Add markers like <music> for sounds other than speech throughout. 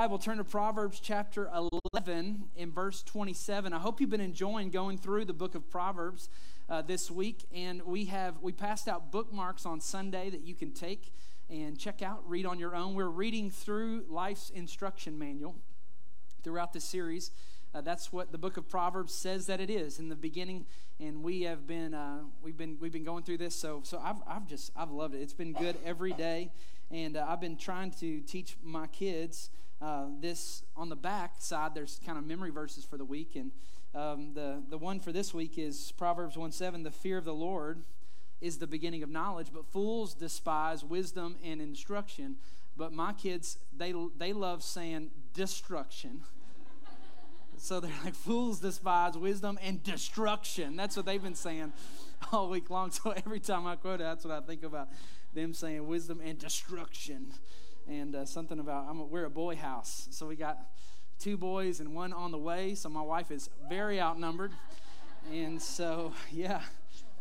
Bible, turn to Proverbs chapter 11 in verse 27. I hope you've been enjoying going through the book of Proverbs uh, this week. And we have we passed out bookmarks on Sunday that you can take and check out, read on your own. We're reading through life's instruction manual throughout this series. Uh, that's what the book of Proverbs says that it is in the beginning, and we have been uh, we've been we've been going through this. So so I've I've just I've loved it. It's been good every day, and uh, I've been trying to teach my kids uh, this on the back side, there's kind of memory verses for the week. And um, the, the one for this week is Proverbs 1 7. The fear of the Lord is the beginning of knowledge, but fools despise wisdom and instruction. But my kids, they, they love saying destruction. <laughs> so they're like, fools despise wisdom and destruction. That's what they've been saying all week long. <laughs> So every time I quote it, that's what I think about them saying wisdom and destruction and uh, something about I'm a, we're a boy house, so we got two boys and one on the way. So my wife is very outnumbered, and so yeah,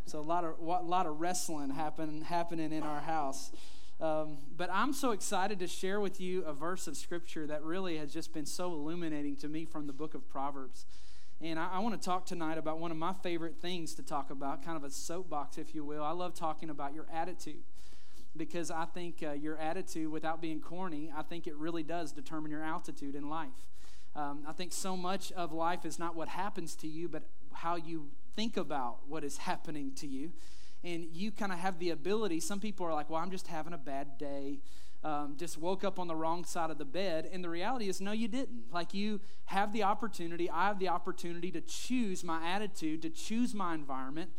so a lot of a lot of wrestling happen, happening in our house. Um, but I'm so excited to share with you a verse of scripture that really has just been so illuminating to me from the book of Proverbs. And I, I want to talk tonight about one of my favorite things to talk about, kind of a soapbox, if you will. I love talking about your attitude because I think uh, your attitude, without being corny, I think it really does determine your altitude in life. Um, I think so much of life is not what happens to you, but how you think about what is <laughs> happening to you. And you kind of have the ability, some people are like, well, I'm just having a bad day. Um, just woke up on the wrong side of the bed. And the reality is, no, you didn't. Like, you have the opportunity, I have the opportunity to choose my attitude, to choose my environment,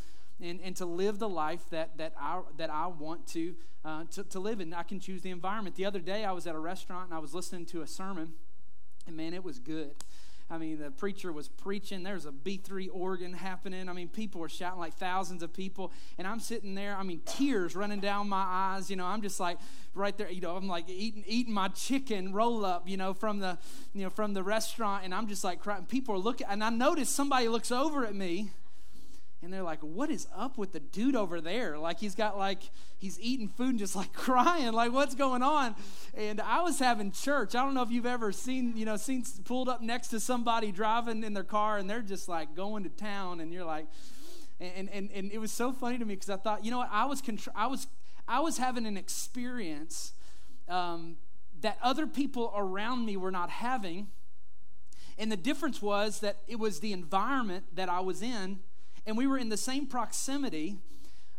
and, and to live the life that, that, I, that I want to, uh, to, to live in. I can choose the environment. The other day, I was at a restaurant and I was listening to a sermon, and man, it was good. I mean, the preacher was preaching. There's a B3 organ happening. I mean, people were shouting like thousands of people. And I'm sitting there, I mean, tears running down my eyes. You know, I'm just like right there, you know, I'm like eating eating my chicken roll up, you know, from the, you know, from the restaurant. And I'm just like crying. People are looking, and I notice somebody looks over at me and they're like, what is up with the dude over there? Like he's got like he's eating food and just like <laughs> crying, like what's going on? And I was having church. I don't know if you've ever seen, you know, seen pulled up next to somebody driving in their car and they're just like going to town, and you're like, and and and it was so funny to me because I thought, you know what, I was contr- I was I was having an experience um, that other people around me were not having. And the difference was that it was the environment that I was in and we were in the same proximity,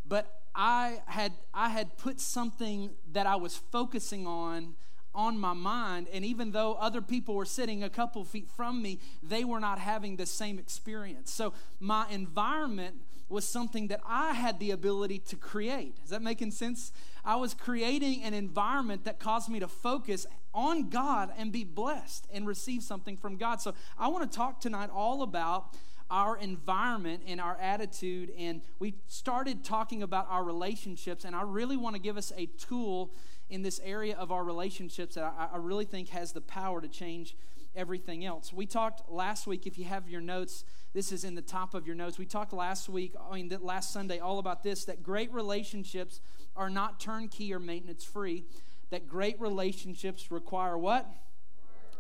but I had I had put something that I was focusing on on my mind and even though other people were sitting a couple feet from me they were not having the same experience. So my environment was something that i had the ability to create. Is that making sense? I was creating an environment that caused me to focus on god and be blessed and receive something from god. So i want to talk tonight all about our environment and our attitude. And we started talking about our relationships. And I really want to give us a tool in this area of our relationships that I, I really think has the power to change everything else. We talked last week, if you have your notes, this is in the top of your notes. We talked last week, I mean, last Sunday, all about this that great relationships are not turnkey or maintenance free, that great relationships require what?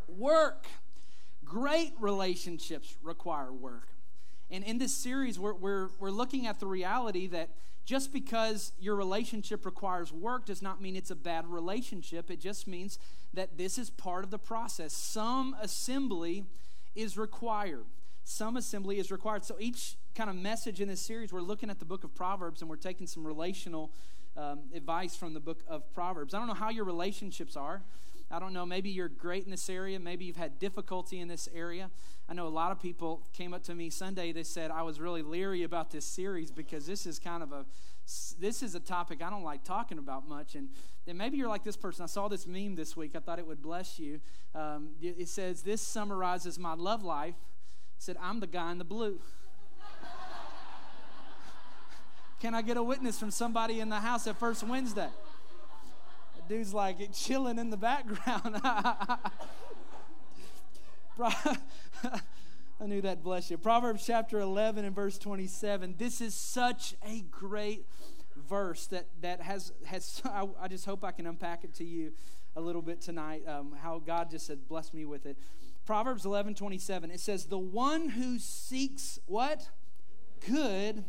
Work. Great relationships require work. And in this series, we're, we're, we're looking at the reality that just because your relationship requires work does not mean it's a bad relationship. It just means that this is part of the process. Some assembly is required. Some assembly is required. So each kind of message in this series, we're looking at the book of Proverbs and we're taking some relational um, advice from the book of Proverbs. I don't know how your relationships are. I don't know, maybe you're great in this area. Maybe you've had difficulty in this area. I know a lot of people came up to me Sunday. They said, I was really leery about this series because this is kind of a this is a topic I don't like talking about much. And then maybe you're like this person. I saw this meme this week. I thought it would bless you. Um, it says, This summarizes my love life. It said, I'm the guy in the blue. <laughs> Can I get a witness from somebody in the house at First Wednesday? Dude's like chilling in the background. <laughs> <laughs> I knew that bless you. Proverbs chapter 11 and verse 27. This is such a great verse that, that has, has <laughs> I, I just hope I can unpack it to you a little bit tonight, um, how God just said, bless me with it. Proverbs 11 27, it says, The one who seeks what? Good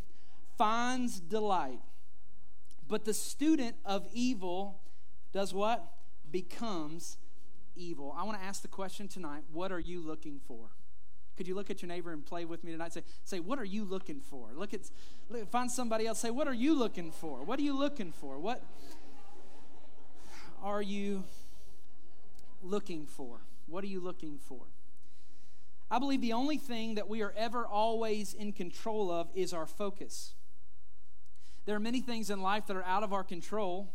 finds delight. But the student of evil does what? Becomes evil. I want to ask the question tonight what are you looking for? Could you look at your neighbor and play with me tonight? Say, say, what are you looking for? Look at, look, find somebody else. Say, what are you looking for? What are you looking for? What are you looking for? What are you looking for? I believe the only thing that we are ever always in control of is our focus. There are many things in life that are out of our control,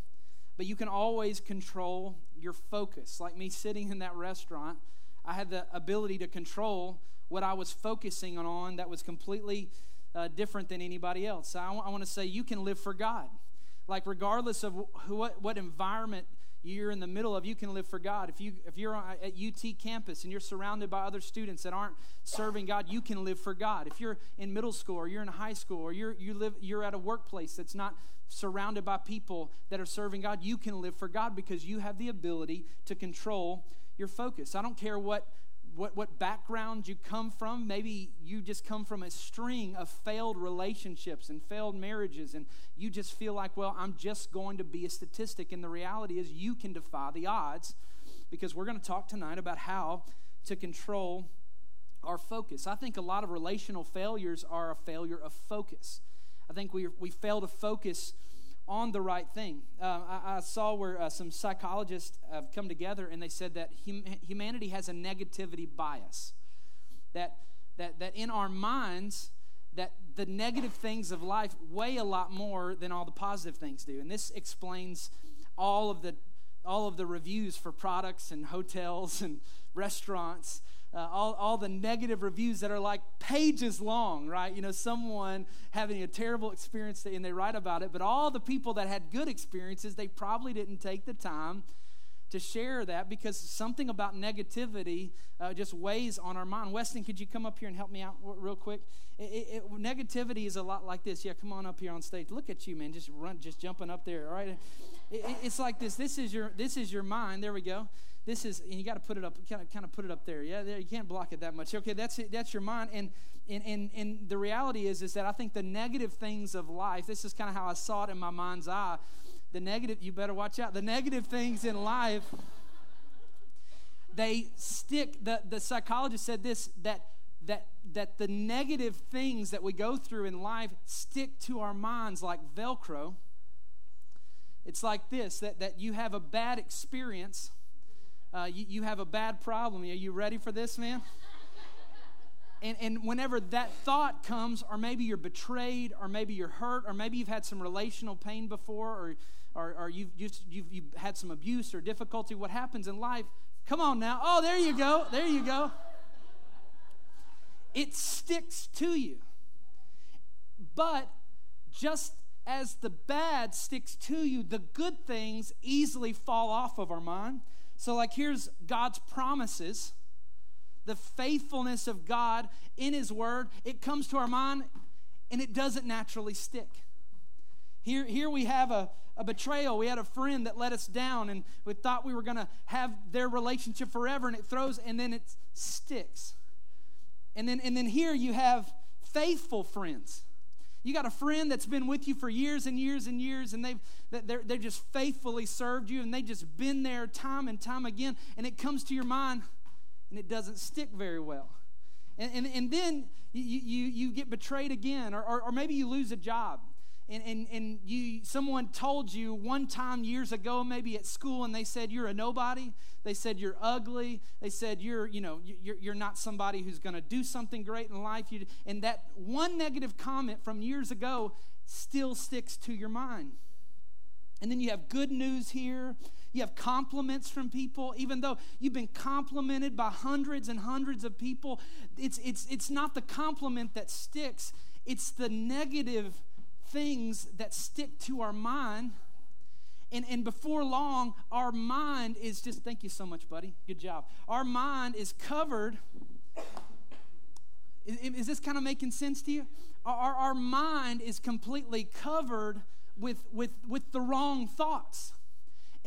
but you can always control your focus. Like me sitting in that restaurant, I had the ability to control what I was focusing on that was completely uh, different than anybody else. So I, w- I want to say you can live for God. Like, regardless of wh- what, what environment you're in the middle of, you can live for God. If, you, if you're at UT campus and you're surrounded by other students that aren't serving God, you can live for God. If you're in middle school or you're in high school or you're, you live, you're at a workplace that's not surrounded by people that are serving God, you can live for God because you have the ability to control your focus. I don't care what what, what background you come from. Maybe you just come from a string of failed relationships and failed marriages, and you just feel like, well, I'm just going to be a statistic. And the reality is, you can defy the odds because we're going to talk tonight about how to control our focus. I think a lot of relational failures are a failure of focus. I think we, we fail to focus on the right thing. Uh, I, I, saw where uh, some psychologists have come together and they said that hum- humanity has a negativity bias. That, that, that in our minds, that the negative things of life weigh a lot more than all the positive things do. And this explains all of the, all of the reviews for products and hotels and restaurants uh, all, all the negative reviews that are like pages long, right? You know, someone having a terrible experience and they write about it, but all the people that had good experiences, they probably didn't take the time to share that because something about negativity uh, just weighs on our mind. Weston, could you come up here and help me out real quick? It, it, it, negativity is a lot like this. Yeah, come on up here on stage. Look at you, man. Just run, just jumping up there. All right. it's like this. This is your this is your mind. There we go this is and you got to put it up kind of kind of put it up there yeah there, you can't block it that much okay that's it that's your mind and and and, and the reality is is that i think the negative things of life this is kind of how i saw it in my mind's eye the negative you better watch out the negative things in life they stick the the psychologist said this that that that the negative things that we go through in life stick to our minds like velcro it's like this that, that you have a bad experience uh, you, you have a bad problem. Are you ready for this, man? And, and whenever that thought comes, or maybe you're betrayed, or maybe you're hurt, or maybe you've had some relational pain before, or, or, or you've, just, you've, you've had some abuse or difficulty, what happens in life? Come on now. Oh, there you go. There you go. It sticks to you. But just as the bad sticks to you, the good things easily fall off of our mind. So, like, here's God's promises, the faithfulness of God in His Word. It comes to our mind and it doesn't naturally stick. Here, here we have a, a betrayal. We had a friend that let us down, and we thought we were going to have their relationship forever, and it throws, and then it sticks. And then, and then here you have faithful friends you got a friend that's been with you for years and years and years, and they've they're, they've just faithfully served you, and they've just been there time and time again, and it comes to your mind, and it doesn't stick very well. And, and, and then you, you, you get betrayed again, or, or, or maybe you lose a job and, and, and you someone told you one time years ago maybe at school and they said you're a nobody. They said you're ugly. They said you're you know you're, you're not somebody who's going to do something great in life. You, and that one negative comment from years ago still sticks to your mind. And then you have good news here. You have compliments from people. Even though you've been complimented by hundreds and hundreds of people it's it's it's not the compliment that sticks. It's the negative things that stick to our mind. And, and before long, our mind is just, thank you so much, buddy. Good job. Our mind is covered. Is, is this kind of making sense to you? Our, our mind is completely covered with, with, with the wrong thoughts.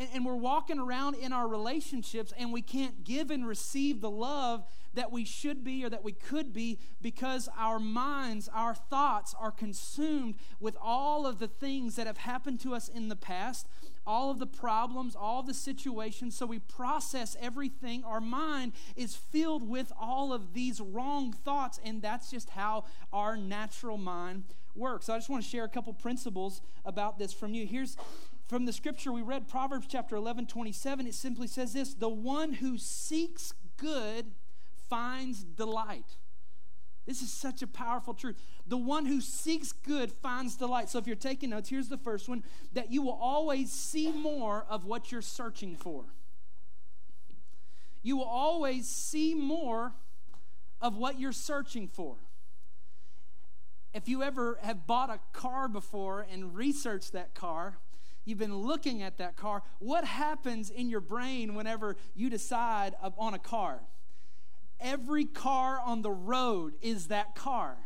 And, and we're walking around in our relationships and we can't give and receive the love that we should be or that we could be because our minds, our thoughts are consumed with all of the things that have happened to us in the past, all of the problems, all the situations. So we process everything. Our mind is filled with all of these wrong thoughts, and that's just how our natural mind works. So I just want to share a couple principles about this from you. Here's from the scripture we read, Proverbs chapter 11, 27. It simply says this The one who seeks good finds delight. This is such a powerful truth. The one who seeks good finds delight. So if you're taking notes, here's the first one that you will always see more of what you're searching for. You will always see more of what you're searching for. If you ever have bought a car before and researched that car, you've been looking at that car, what happens in your brain whenever you decide on a car? every car on the road is that car.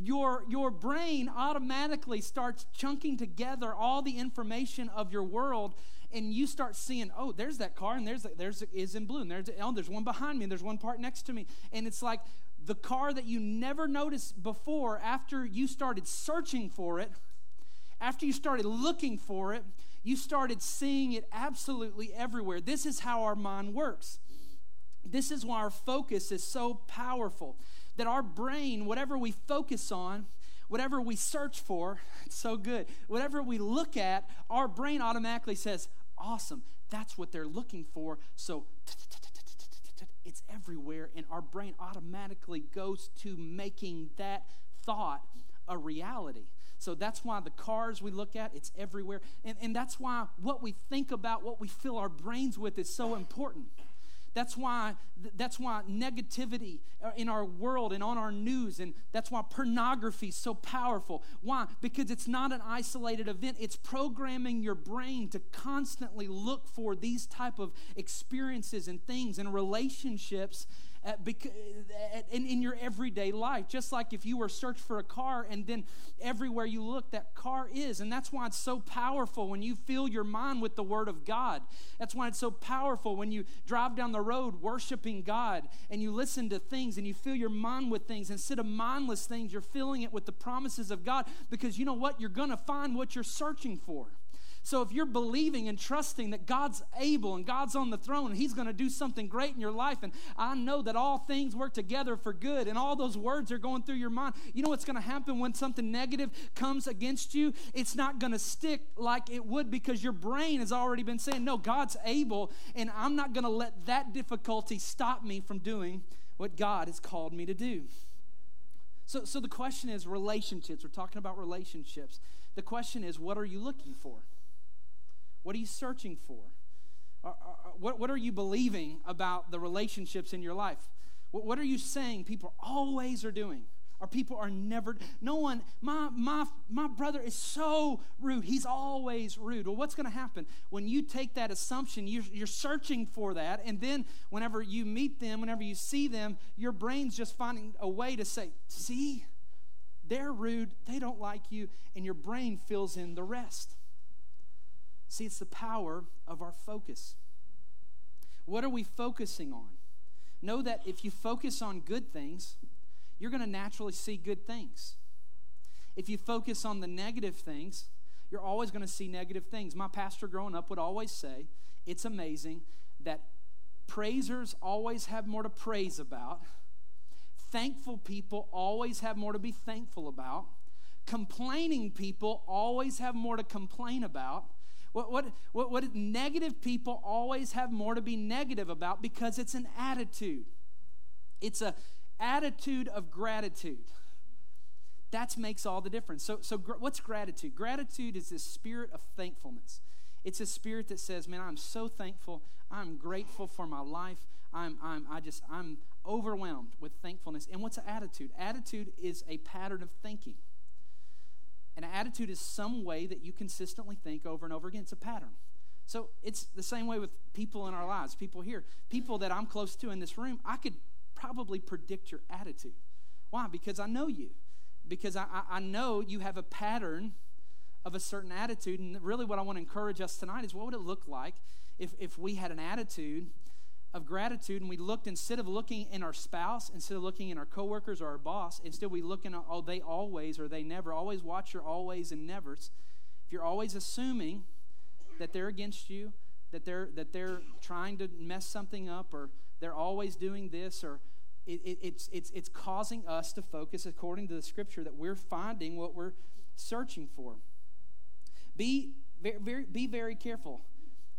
Your, your brain automatically starts chunking together all the information of your world and you start seeing, oh, there's that car, and there's there's is in blue, and there's oh, there's one behind me, and there's one part next to me, and it's like the car that you never noticed before. After you started searching for it, after you started looking for it, you started seeing it absolutely everywhere. This is how our mind works. This is why our focus is so powerful. That our brain, whatever we focus on, whatever we search for, <laughs> so good. Whatever we look at, our brain automatically says, Awesome, that's what they're looking for. So <laughs> it's everywhere, and our brain automatically goes to making that thought a reality. So that's why the cars we look at, it's everywhere. And, and that's why what we think about, what we fill our brains with is so important. That's why, that's why negativity uh, in our world and on our news, and that's why pornography is so powerful. Why? Because it's not an isolated event. It's programming your brain to constantly look for these type of experiences and things and relationships at, at, Uh, uh, in, in your everyday life. Just like if you were searched for a car and then everywhere you look, that car is. And that's why it's so powerful when you fill your mind with the Word of God. That's why it's so powerful when you drive down the road worshiping God and you listen to things and you fill your mind with things. Instead of mindless things, you're filling it with the promises of God because you know what? You're going to find what you're searching for. So if you're believing and trusting that God's able and God's on the throne and He's going to do something great in your life, and I know that all things work together for good, and all those words are going through your mind, you know what's going to happen when something negative comes against you? It's not going to stick like it would because your brain has already been saying, No, God's able, and I'm not going to let that difficulty stop me from doing what God has called me to do. So, so the question is relationships. We're talking about relationships. The question is, what are you looking for? What are you searching for? What, what are you believing about the relationships in your life? What, what are you saying people always are doing? Or people are never, no one, my, my, my brother is so rude. He's always rude. Well, what's going to happen? When you take that assumption, you're, you're searching for that. And then whenever you meet them, whenever you see them, your brain's just finding a way to say, see, they're rude. They don't like you. And your brain fills in the rest. See, it's the power of our focus. What are we focusing on? Know that if you focus on good things, you're going to naturally see good things. If you focus on the negative things, you're always going to see negative things. My pastor growing up would always say, It's amazing that praisers always have more to praise about, thankful people always have more to be thankful about, complaining people always have more to complain about what, what, what, what negative people always have more to be negative about because it's an attitude. It's a attitude of gratitude. That makes all the difference. So, so gr- what's gratitude? Gratitude is this spirit of thankfulness. It's a spirit that says, "Man, I'm so thankful. I'm grateful for my life. I'm, I'm, I just, I'm overwhelmed with thankfulness." And what's an attitude? Attitude is a pattern of thinking. An attitude is some way that you consistently think over and over again. It's a pattern. So it's the same way with people in our lives, people here, people that I'm close to in this room. I could probably predict your attitude. Why? Because I know you. Because I, I know you have a pattern of a certain attitude. And really, what I want to encourage us tonight is what would it look like if, if we had an attitude of gratitude and we looked instead of looking in our spouse, instead of looking in our coworkers or our boss, instead we look in, oh, they always or they never. Always watch your always and nevers. If you're always assuming that they're against you, that they're that they're trying to mess something up, or they're always doing this, or it, it, it's it's it's causing us to focus according to the scripture that we're finding what we're searching for. Be very, very be very careful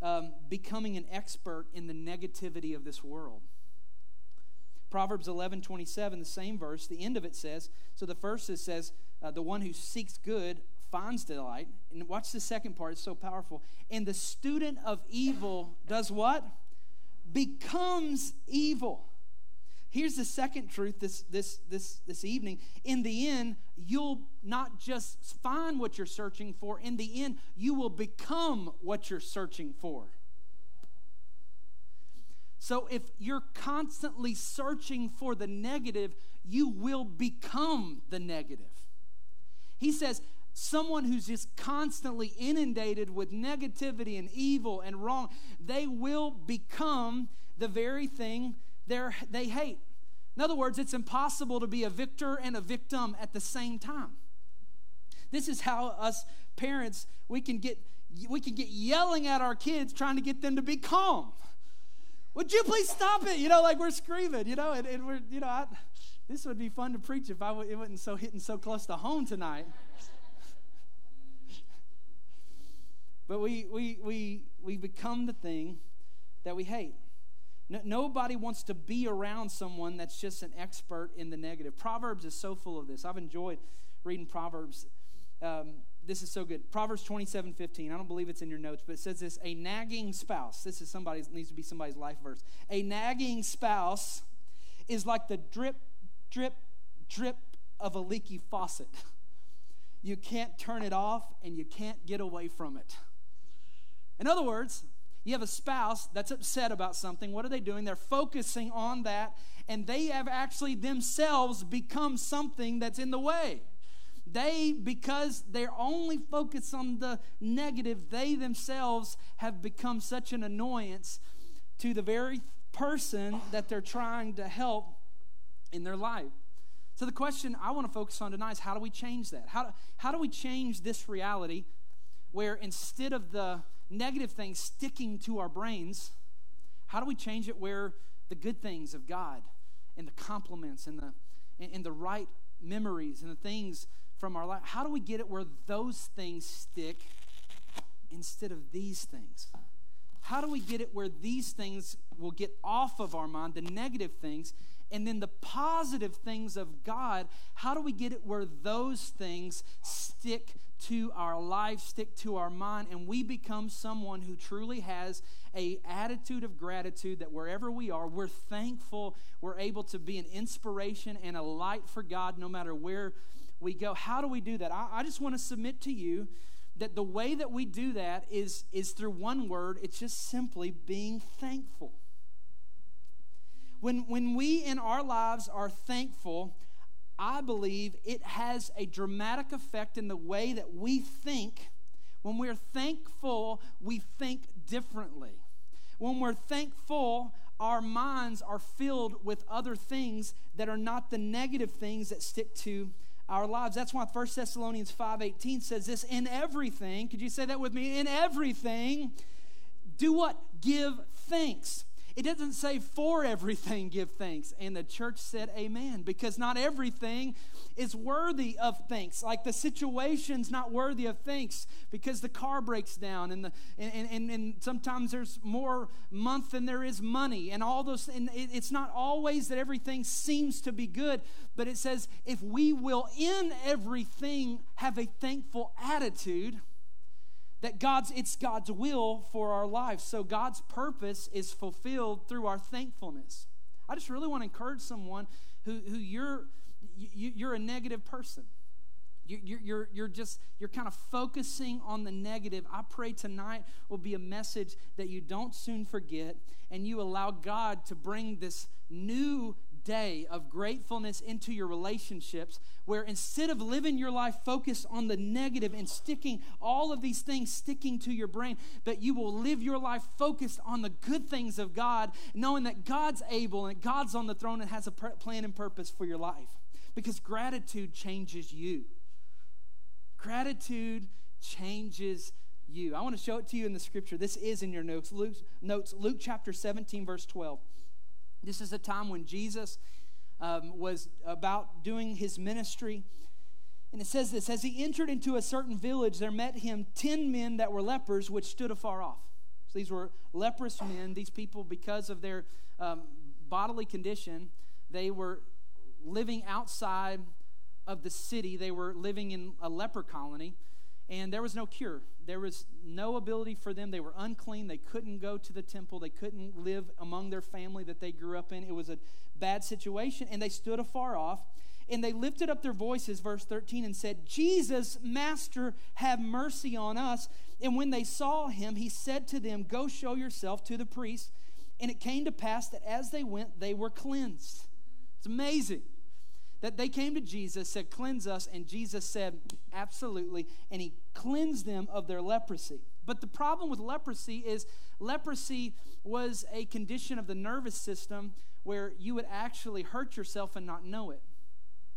um, becoming an expert in the negativity of this world. Proverbs 11 27, the same verse, the end of it says, so the first it says, uh, the one who seeks good finds delight. And watch the second part, it's so powerful. And the student of evil does what? Becomes evil. Here's the second truth this, this, this, this evening. In the end, you'll not just find what you're searching for, in the end, you will become what you're searching for. So if you're constantly searching for the negative, you will become the negative. He says, someone who's just constantly inundated with negativity and evil and wrong, they will become the very thing they're, they hate. In other words, it's impossible to be a victor and a victim at the same time. This is how us parents we can get we can get yelling at our kids trying to get them to be calm. Would you please stop it? You know, like we're screaming. You know, and, and we're you know, I, this would be fun to preach if I w- it wasn't so hitting so close to home tonight. But we, we, we, we become the thing that we hate. No, nobody wants to be around someone that's just an expert in the negative. Proverbs is so full of this. I've enjoyed reading Proverbs. Um, this is so good. Proverbs 27 15. I don't believe it's in your notes, but it says this a nagging spouse. This is somebody's needs to be somebody's life verse. A nagging spouse is like the drip, drip, drip of a leaky faucet. You can't turn it off and you can't get away from it. In other words, you have a spouse that's upset about something. What are they doing? They're focusing on that, and they have actually themselves become something that's in the way. They, because they're only focused on the negative, they themselves have become such an annoyance to the very person that they're trying to help in their life. So, the question I want to focus on tonight is how do we change that? How do, how do we change this reality where instead of the negative things sticking to our brains, how do we change it where the good things of God and the compliments and the, and the right memories and the things from our life, how do we get it where those things stick instead of these things? How do we get it where these things will get off of our mind, the negative things, and then the positive things of God, how do we get it where those things stick to our life, stick to our mind, and we become someone who truly has a attitude of gratitude that wherever we are, we're thankful, we're able to be an inspiration and a light for God no matter where we go. How do we do that? I, I just want to submit to you that the way that we do that is, is through one word, it's just simply being thankful. When, when we in our lives are thankful, I believe it has a dramatic effect in the way that we think. When we're thankful, we think differently. When we're thankful, our minds are filled with other things that are not the negative things that stick to our lives. That's why 1 Thessalonians 5:18 says this, in everything, could you say that with me? In everything, do what? Give thanks. It doesn't say for everything give thanks. And the church said amen because not everything is worthy of thanks. Like the situation's not worthy of thanks because the car breaks down and, the, and, and, and sometimes there's more month than there is money and all those. And it's not always that everything seems to be good, but it says if we will in everything have a thankful attitude, that God's it's God's will for our lives. So God's purpose is fulfilled through our thankfulness. I just really want to encourage someone who, who you're you, you're a negative person. You, you're, you're just you're kind of focusing on the negative i pray tonight will be a message that you don't soon forget and you allow god to bring this new day of gratefulness into your relationships where instead of living your life focused on the negative and sticking all of these things sticking to your brain but you will live your life focused on the good things of god knowing that god's able and god's on the throne and has a plan and purpose for your life. Because gratitude changes you. Gratitude changes you. I want to show it to you in the scripture. This is in your notes. Luke, notes. Luke chapter 17 verse 12 this is a time when Jesus um, was about doing his ministry. And it says this As he entered into a certain village, there met him ten men that were lepers, which stood afar off. So these were leprous men. These people, because of their um, bodily condition, they were living outside of the city. They were living in a leper colony and there was no cure. There was no ability for them. They were unclean. They couldn't go to the temple. They couldn't live among their family that they grew up in. It was a bad situation, and they stood afar off. And they lifted up their voices, verse 13, and said, Jesus, Master, have mercy on us. And when they saw him, he said to them, Go show yourself to the priest. And it came to pass that as they went, they were cleansed. It's amazing that they came to Jesus, said, Cleanse us, and Jesus said, Absolutely. And he cleansed them of their leprosy. But the problem with leprosy is leprosy was a condition of the nervous system where you would actually hurt yourself and not know it.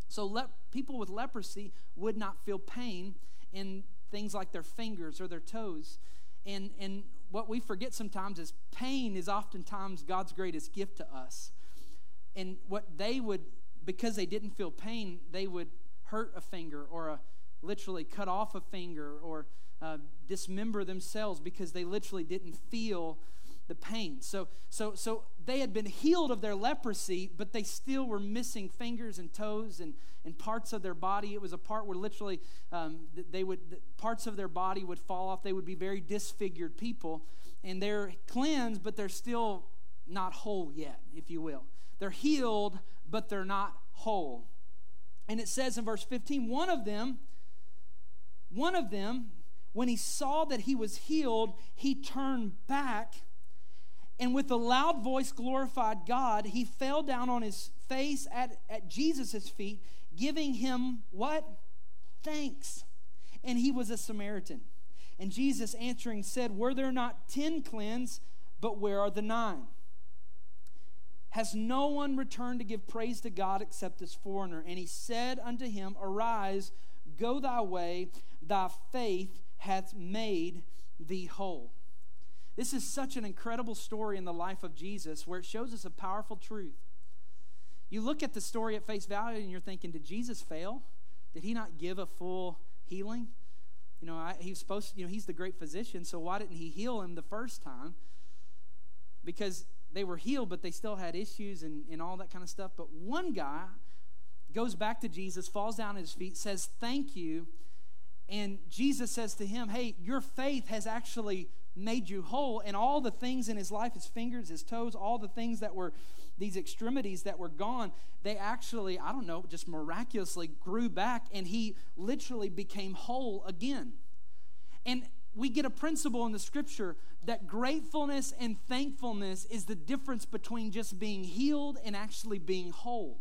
So le- people with leprosy would not feel pain in things like their fingers or their toes. And, and what we forget sometimes is pain is oftentimes God's greatest gift to us. And what they would because they didn't feel pain, they would hurt a finger or a, literally cut off a finger or uh, dismember themselves because they literally didn't feel the pain. So, so, so they had been healed of their leprosy, but they still were missing fingers and toes and, and parts of their body. It was a part where literally um, they would parts of their body would fall off. They would be very disfigured people, and they're cleansed, but they're still not whole yet, if you will. They're healed, but they're not whole. And it says in verse 15, one of them, one of them, when he saw that he was healed, he turned back and with a loud voice glorified God. He fell down on his face at, at Jesus' feet, giving him what? Thanks. And he was a Samaritan. And Jesus answering said, Were there not ten cleansed, but where are the nine? Has no one returned to give praise to God except this foreigner? And he said unto him, Arise, go thy way, thy faith hath made thee whole. This is such an incredible story in the life of Jesus where it shows us a powerful truth. You look at the story at face value and you're thinking, did Jesus fail? Did he not give a full healing? You know, I, he's supposed to, you know, he's the great physician, so why didn't he heal him the first time? Because they were healed, but they still had issues and, and all that kind of stuff. But one guy goes back to Jesus, falls down at his feet, says, Thank you. And Jesus says to him, Hey, your faith has actually made you whole. And all the things in his life, his fingers, his toes, all the things that were these extremities that were gone, they actually, I don't know, just miraculously grew back and he literally became whole again. And we get a principle in the scripture that gratefulness and thankfulness is the difference between just being healed and actually being whole.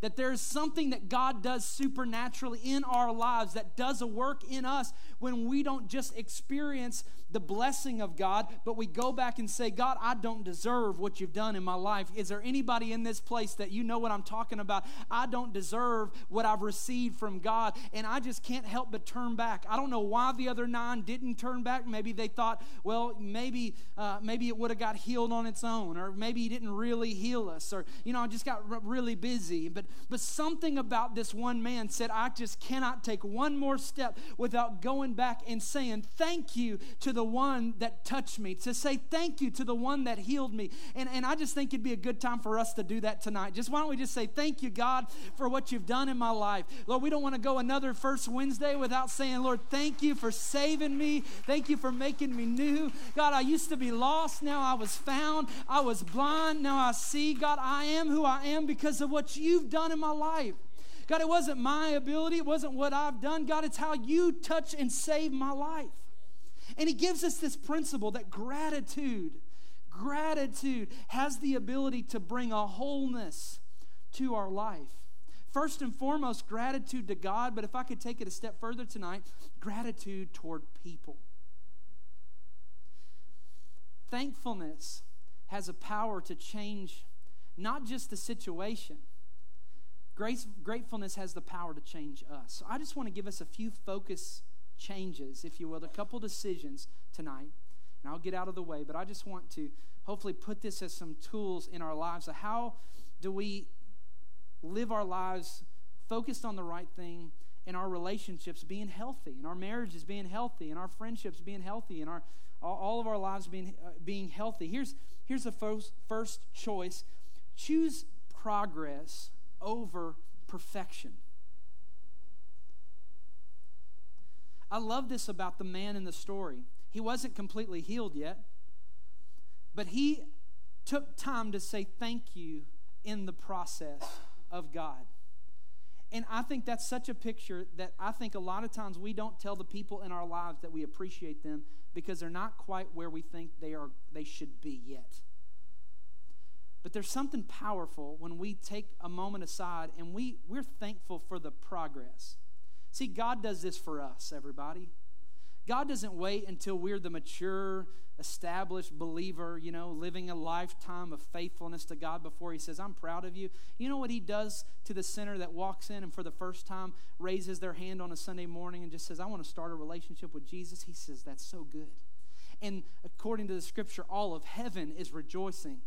That there is something that God does supernaturally in our lives that does a work in us when we don't just experience the blessing of God, but we go back and say, God, I don't deserve what you've done in my life. Is there anybody in this place that you know what I'm talking about? I don't deserve what I've received from God, and I just can't help but turn back. I don't know why the other nine didn't turn back. Maybe they thought, well, maybe uh, maybe it would have got healed on its own, or maybe he didn't really heal us, or you know, I just got r- really busy. But but something about this one man said, I just cannot take one more step without going back and saying thank you to the one that touched me, to say thank you to the one that healed me. And, and I just think it'd be a good time for us to do that tonight. Just why don't we just say thank you, God, for what you've done in my life. Lord, we don't want to go another first Wednesday without saying, Lord, thank you for saving me. Thank you for making me new. God, I used to be lost. Now I was found. I was blind. Now I see. God, I am who I am because of what you've done in my life. God, it wasn't my ability, it wasn't what I've done. God, it's how you touch and save my life. And He gives us this principle that gratitude, gratitude has the ability to bring a wholeness, to our life. First and foremost, gratitude to God, but if I could take it a step further tonight, gratitude toward people. Thankfulness has a power to change not just the situation. Grace, gratefulness has the power to change us. So I just want to give us a few focus changes, if you will, a couple decisions tonight. And I'll get out of the way, but I just want to hopefully put this as some tools in our lives. of how do we live our lives focused on the right thing in our relationships being healthy, in our marriages being healthy, in our friendships being healthy, in our all of our lives being uh, being healthy. Here's here's the first first choice: choose progress over perfection. I love this about the man in the story. He wasn't completely healed yet, but he took time to say thank you in the process of God. And I think that's such a picture that I think a lot of times we don't tell the people in our lives that we appreciate them because they're not quite where we think they are they should be yet. But there's something powerful when we take a moment aside and we, we're thankful for the progress. See, God does this for us, everybody. God doesn't wait until we're the mature, established believer, you know, living a lifetime of faithfulness to God before He says, I'm proud of you. You know what He does to the sinner that walks in and for the first time raises their hand on a Sunday morning and just says, I want to start a relationship with Jesus? He says, That's so good. And according to the scripture, all of heaven is rejoicing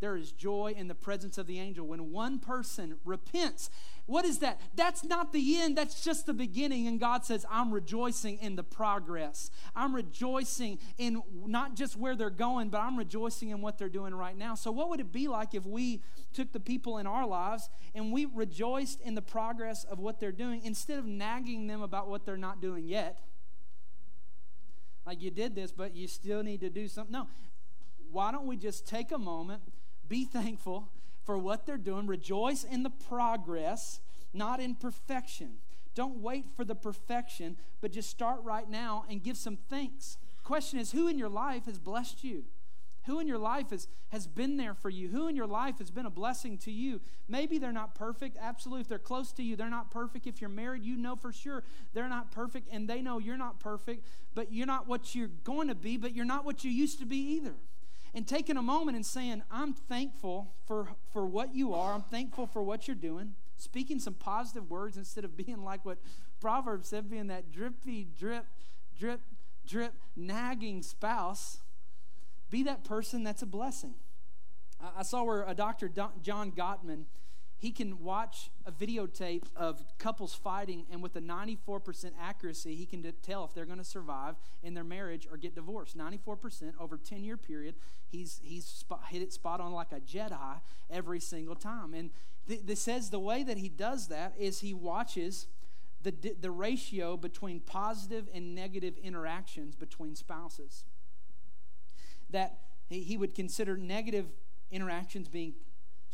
there is joy in the presence of the angel. When one person repents, what is that? That's not the end, that's just the beginning. And God says, I'm rejoicing in the progress. I'm rejoicing in not just where they're going, but I'm rejoicing in what they're doing right now. So, what would it be like if we took the people in our lives and we rejoiced in the progress of what they're doing instead of nagging them about what they're not doing yet? Like you did this, but you still need to do something. No. Why don't we just take a moment? Be thankful for what they're doing. Rejoice in the progress, not in perfection. Don't wait for the perfection, but just start right now and give some thanks. Question is who in your life has blessed you? Who in your life has, has been there for you? Who in your life has been a blessing to you? Maybe they're not perfect. Absolutely. If they're close to you, they're not perfect. If you're married, you know for sure they're not perfect, and they know you're not perfect, but you're not what you're going to be, but you're not what you used to be either and taking a moment and saying, I'm thankful for, for what you are. I'm thankful for what you're doing. Speaking some positive words instead of being like what Proverbs said, being that drippy, drip, drip, drip, nagging spouse. Be that person that's a blessing. I saw where a Dr. John Gottman he can watch a videotape of couples fighting, and with a 94% accuracy, he can tell if they're going to survive in their marriage or get divorced. 94% over 10 year period. He's, he's spot, hit it spot on like a Jedi every single time. And th- this says the way that he does that is he watches the, the ratio between positive and negative interactions between spouses. That he, he would consider negative interactions being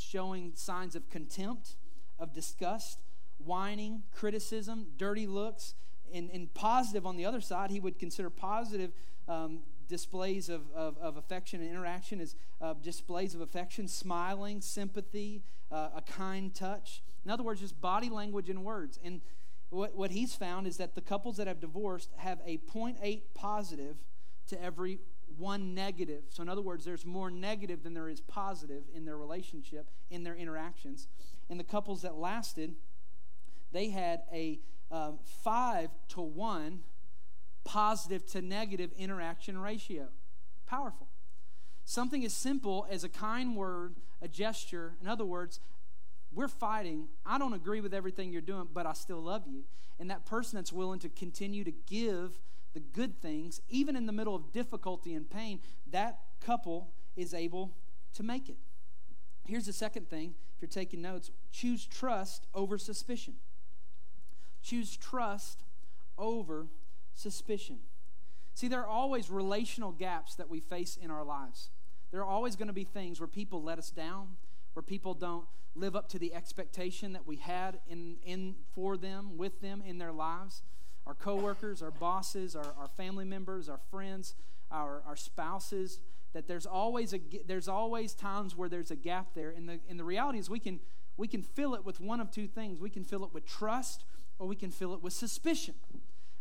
showing signs of contempt, of disgust, whining, criticism, dirty looks. And, and positive on the other side, he would consider positive um, displays of, of, of, affection and interaction as uh, displays of affection, smiling, sympathy, uh, a kind touch. In other words, just body language and words. And what, what he's found is that the couples that have divorced have a 0.8 positive to every one negative. So, in other words, there's more negative than there is positive in their relationship, in their interactions. And the couples that lasted, they had a um, five to one positive to negative interaction ratio. Powerful. Something as simple as a kind word, a gesture. In other words, we're fighting. I don't agree with everything you're doing, but I still love you. And that person that's willing to continue to give the good things, even in the middle of difficulty and pain, that couple is able to make it. Here's the second thing if you're taking notes choose trust over suspicion. Choose trust over suspicion. See, there are always relational gaps that we face in our lives. There are always going to be things where people let us down, where people don't live up to the expectation that we had in, in for them, with them in their lives our coworkers, our bosses, our, our family members, our friends, our, our spouses. that there's always a there's always times where there's a gap there. And the and the reality is we can we can fill it with one of two things. We can fill it with trust or we can fill it with suspicion.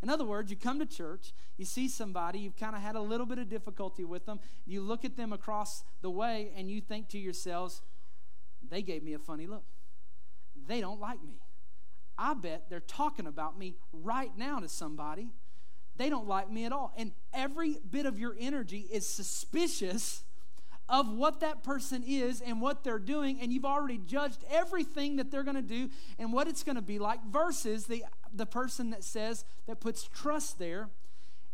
In other words you come to church you see somebody you've kind of had a little bit of difficulty with them you look at them across the way and you think to yourselves they gave me a funny look. They don't like me i bet they're talking about me right now to somebody they don't like me at all. And every bit of your energy is suspicious of what that person is and what they're doing, and you've already judged everything that they're going to do and what it's going to be like, versus the, the person that says, that puts trust there,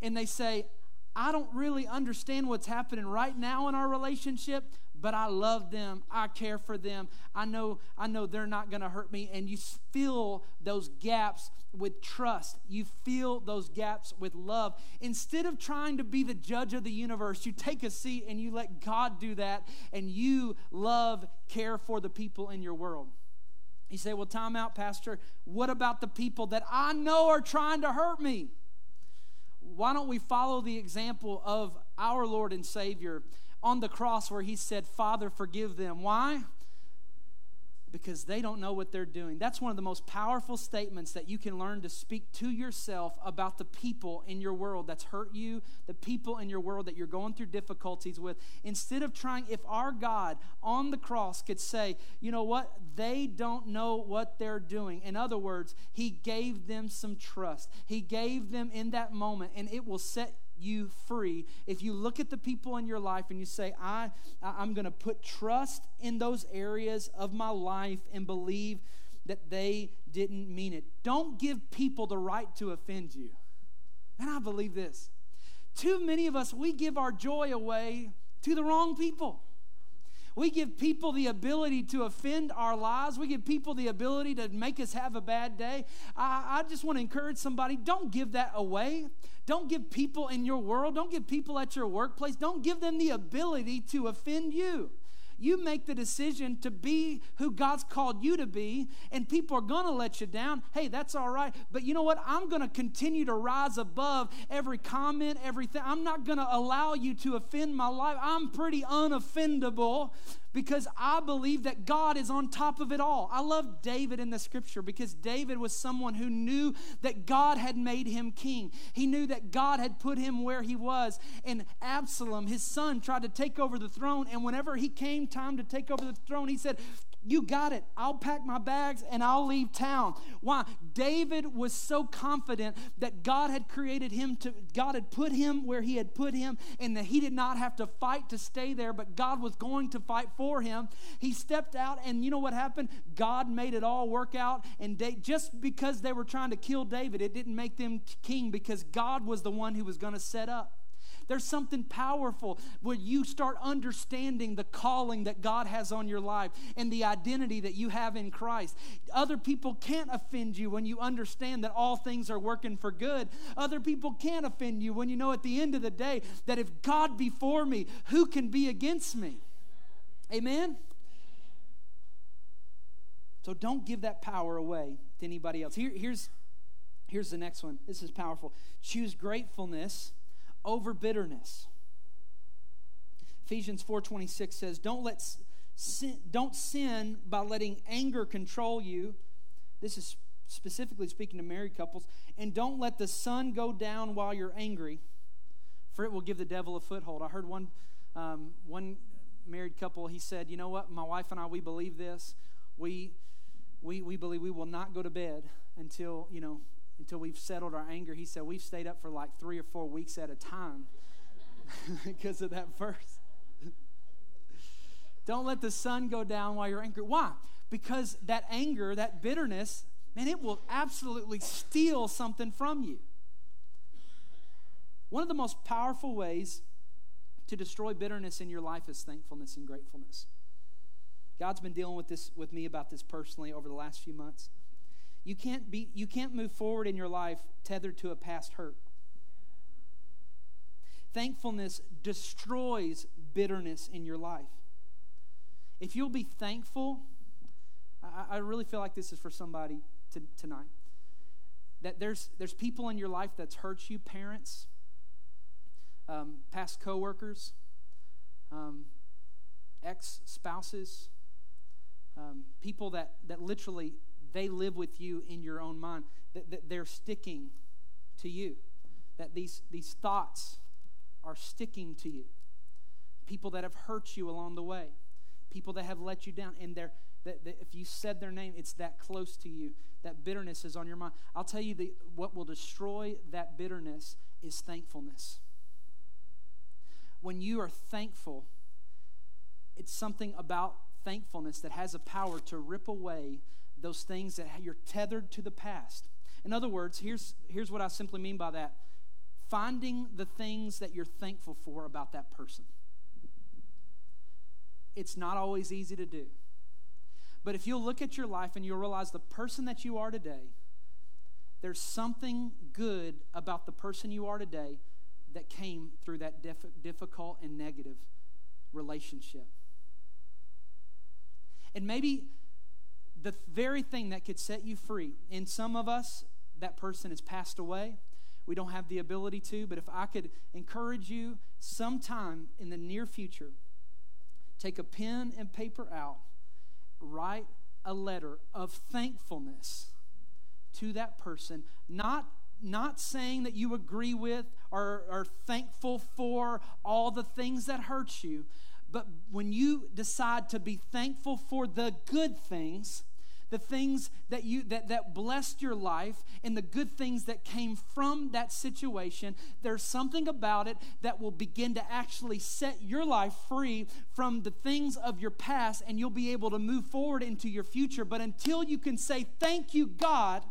and they say, I don't really understand what's happening right now in our relationship, but I love them. I care for them. I know I know they're not going to hurt me and you fill those gaps with trust. You fill those gaps with love. Instead of trying to be the judge of the universe, you take a seat and you let God do that and you love, care for the people in your world. You say, "Well, time out, pastor. What about the people that I know are trying to hurt me?" Why don't we follow the example of our Lord and Savior? On the cross where he said, Father, forgive them. Why? Because they don't know what they're doing. That's one of the most powerful statements that you can learn to speak to yourself about the people in your world that's hurt you, the people in your world that you're going through difficulties with. Instead of trying, if our God on the cross could say, you know what, they don't know what they're doing. In other words, He gave them some trust, He gave them in that moment, and it will set you free. If you look at the people in your life and you say i i'm going to put trust in those areas of my life and believe that they didn't mean it don't give people the right to offend you. And i believe this. Too many of us we give our joy away to the wrong people we give people the ability to offend our lives. We give people the ability to make us have a bad day. I, I just want to encourage somebody don't give that away. Don't give people in your world, don't give people at your workplace, don't give them the ability to offend you. You make the decision to be who God's called you to be, and people are going to let you down. Hey, that's all right. But you know what? I'm going to continue to rise above every comment, everything. I'm not going to allow you to offend my life. I'm pretty unoffendable because I believe that God is on top of it all. I love David in the scripture because David was someone who knew that God had made him king. He knew that God had put him where he was. And Absalom, his son, tried to take over the throne. And whenever he came time to take over the throne, he said, you got it. I'll pack my bags and I'll leave town. Why? David was so confident that God had created him to, God had put him where he had put him, and that he did not have to fight to stay there, but God was going to fight for him. He stepped out, and you know what happened? God made it all work out. And just because they were trying to kill David, it didn't make them king because God was the one who was going to set up. There's something powerful when you start understanding the calling that God has on your life and the identity that you have in Christ. Other people can't offend you when you understand that all things are working for good. Other people can't offend you when you know at the end of the day that if God be for me, who can be against me? Amen? So don't give that power away to anybody else. Here, here's, here's the next one. This is powerful. Choose gratefulness over bitterness. Ephesians 4:26 says, "Don't let sin, don't sin by letting anger control you." This is specifically speaking to married couples, and don't let the sun go down while you're angry, for it will give the devil a foothold. I heard one um, one married couple. He said, "You know what? My wife and I, we believe this. We we we believe we will not go to bed until you know until we've settled our anger. He said we've stayed up for like three or four weeks at a time <laughs> because of that verse. <laughs> Don't let the sun go down while you're angry. Why? Because that anger, that bitterness, man, it will absolutely steal something from you. One of the most powerful ways to destroy bitterness in your life is thankfulness and gratefulness. God's been dealing with this with me about this personally over the last few months. You can't, be, you can't move forward in your life tethered to a past hurt. Thankfulness destroys bitterness in your life. If you'll be thankful, I, I really feel like this is for somebody to, tonight. That there's, there's people in your life that's hurt you, parents, um, past coworkers, um, ex spouses, um, people that, that literally they live with you in your own mind, that, that they're sticking to you, that these, these thoughts are sticking to you, people that have hurt you along the way, people that have let you down, and they're, that, that if you said their name, it's that close to you. That bitterness is on your mind. I'll tell you the, what will destroy that bitterness is thankfulness. When you are thankful, it's something about thankfulness that has a power to rip away those things that you're tethered to the past. In other words, here's, here's what I simply mean by that finding the things that you're thankful for about that person. It's not always easy to do. But if you'll look at your life and you'll realize the person that you are today, there's something good about the person you are today that came through that difficult and negative relationship. And maybe the very thing that could set you free, in some of us, that person has passed away. We don't have the ability to, but if I could encourage you sometime in the near future, take a pen and paper out, write a letter of thankfulness to that person, not not saying that you agree with or are thankful for all the things that hurt you, but when you decide to be thankful for the good things, the things that you that, that blessed your life and the good things that came from that situation there's something about it that will begin to actually set your life free from the things of your past and you'll be able to move forward into your future. But until you can say thank you god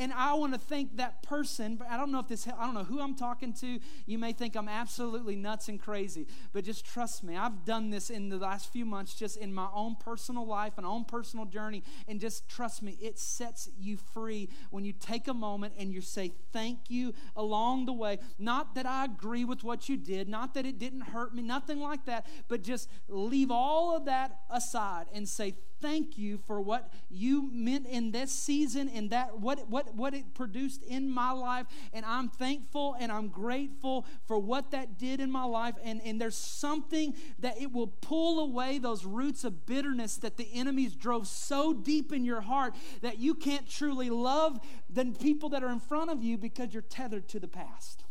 and I want to thank that person. I don't know if this, I don't know who I'm talking to. You may think I'm absolutely nuts and crazy, but just trust me. I've done this in the last few months, just in my own personal life and own personal journey. And just trust me, it sets you free when you take a moment and you say thank you along the way. Not that I agree with what you did, not that it didn't hurt me, nothing like that, but just leave all of that aside and say thank you for what you meant in this season and that what what what it produced in my life and I'm thankful and I'm grateful for what that did in my life and and there's something that it will pull away those roots of bitterness that the enemies drove so deep in your heart that you can't truly love the people that are in front of you because you're tethered to the past.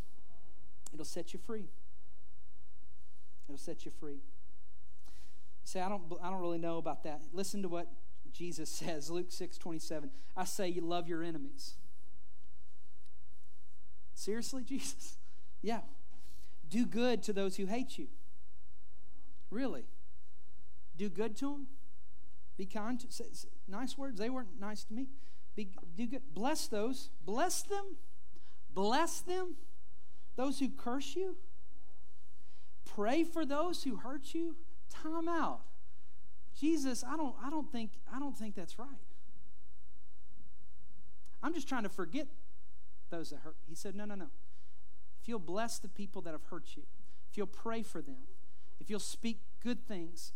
It'll set you free. It'll set you free say, I don't, I don't really know about that. Listen to what Jesus <laughs> says, Luke 6 27. I say you love your enemies. Seriously, <laughs> Jesus? Yeah. Do good to those who hate you. Really? Do good to them? Be kind to nice words. They weren't nice to me. Be, do good. Bless those. Bless them. Bless them. Those who curse you. Pray for those who hurt you time out. Jesus, I don't, I don't think, I don't think that's right. I'm just trying to forget those that hurt. He said, No, no, no. If you'll bless the people that have hurt you, if you'll pray for them, if you'll speak good things,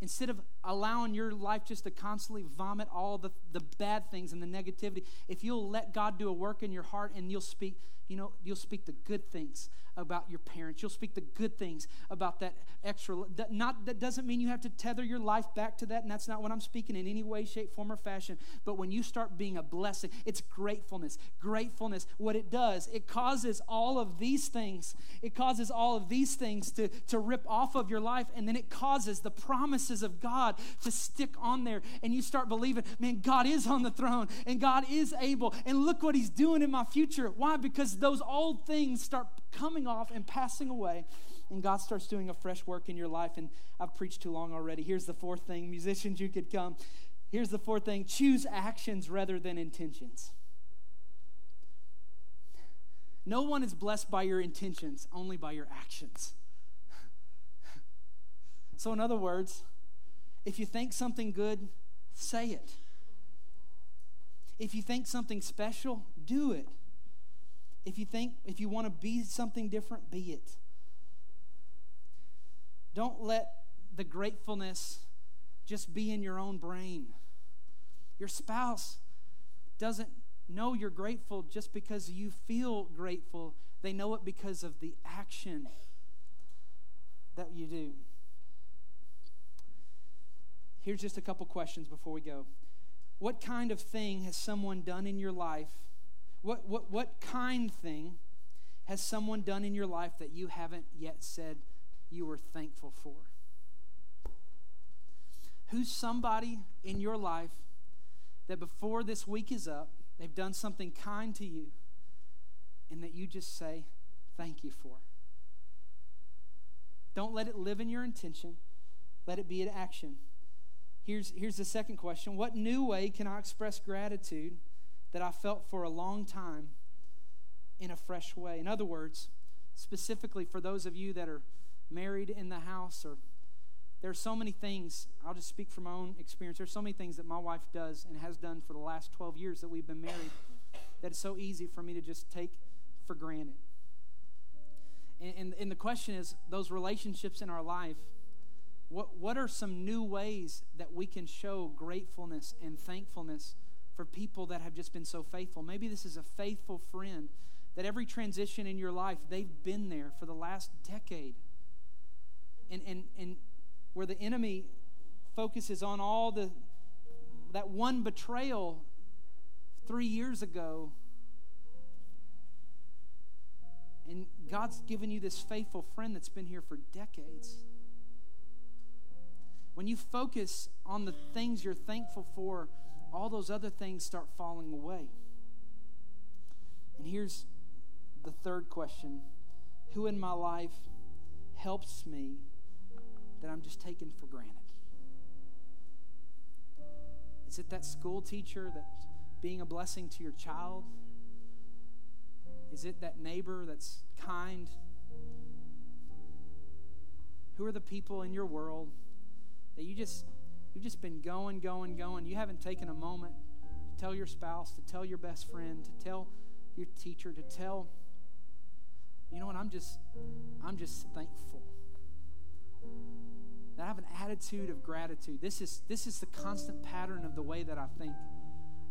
instead of allowing your life just to constantly vomit all the, the bad things and the negativity, if you'll let God do a work in your heart and you'll speak, you know, you'll speak the good things about your parents. You'll speak the good things about that extra. That, not, that doesn't mean you have to tether your life back to that, and that's not what I'm speaking in any way, shape, form, or fashion. But when you start being a blessing, it's gratefulness. Gratefulness, what it does, it causes all of these things, it causes all of these things to, to rip off of your life, and then it causes the promises of God to stick on there. And you start believing, man, God is on the throne, and God is able, and look what He's doing in my future. Why? Because those old things start coming off and passing away, and God starts doing a fresh work in your life. And I've preached too long already. Here's the fourth thing musicians, you could come. Here's the fourth thing choose actions rather than intentions. No one is blessed by your intentions, only by your actions. so, in other words, if you think something good, say it. If you think something special, do it. If you think, if you want to be something different, be it. Don't let the gratefulness just be in your own brain. Your spouse doesn't know you're grateful just because you feel grateful, they know it because of the action that you do. here's just a couple questions before we go. What kind of thing has someone done in your life? What, what, what kind thing has someone done in your life that you haven't yet said you were thankful for? Who's somebody in your life that before this week is up, they've done something kind to you and that you just say thank you for? Don't let it live in your intention, let it be an action. Here's, here's the second question What new way can I express gratitude that I felt for a long time in a fresh way? In other words, specifically for those of you that are married in the house or there are so many things i'll just speak from my own experience there's so many things that my wife does and has done for the last 12 years that we've been married that it's so easy for me to just take for granted and, and, and the question is those relationships in our life what, what are some new ways that we can show gratefulness and thankfulness for people that have just been so faithful? Maybe this is a faithful friend that every transition in your life, they've been there for the last decade. And, and, and where the enemy focuses on all the that one betrayal three years ago and God's given you this faithful friend that's been here for decades. When you focus on the things you're thankful for, all those other things start falling away. And here's the third question Who in my life helps me that I'm just taking for granted? Is it that school teacher that's being a blessing to your child? Is it that neighbor that's kind? Who are the people in your world that you just you've just been going, going, going. You haven't taken a moment to tell your spouse, to tell your best friend, to tell your teacher, to tell you know what, I'm just I'm just thankful. That I have an attitude of gratitude. This is this is the constant pattern of the way that I think.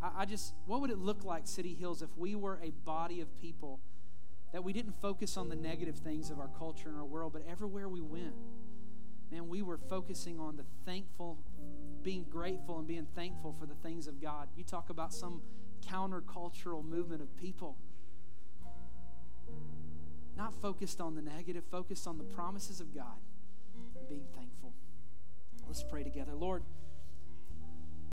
I, I just what would it look like, City Hills, if we were a body of people that we didn't focus on the negative things of our culture and our world, but everywhere we went, man, we were focusing on the thankful, being grateful and being thankful for the things of God. You talk about some countercultural movement of people. Not focused on the negative, focused on the promises of God and being thankful. Let's pray together. Lord,